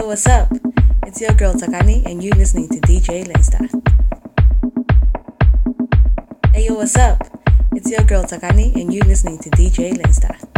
yo, what's up? It's your girl Takani, and you're listening to DJ Lincstar. Hey yo, what's up? It's your girl Takani, and you're listening to DJ Lincstar.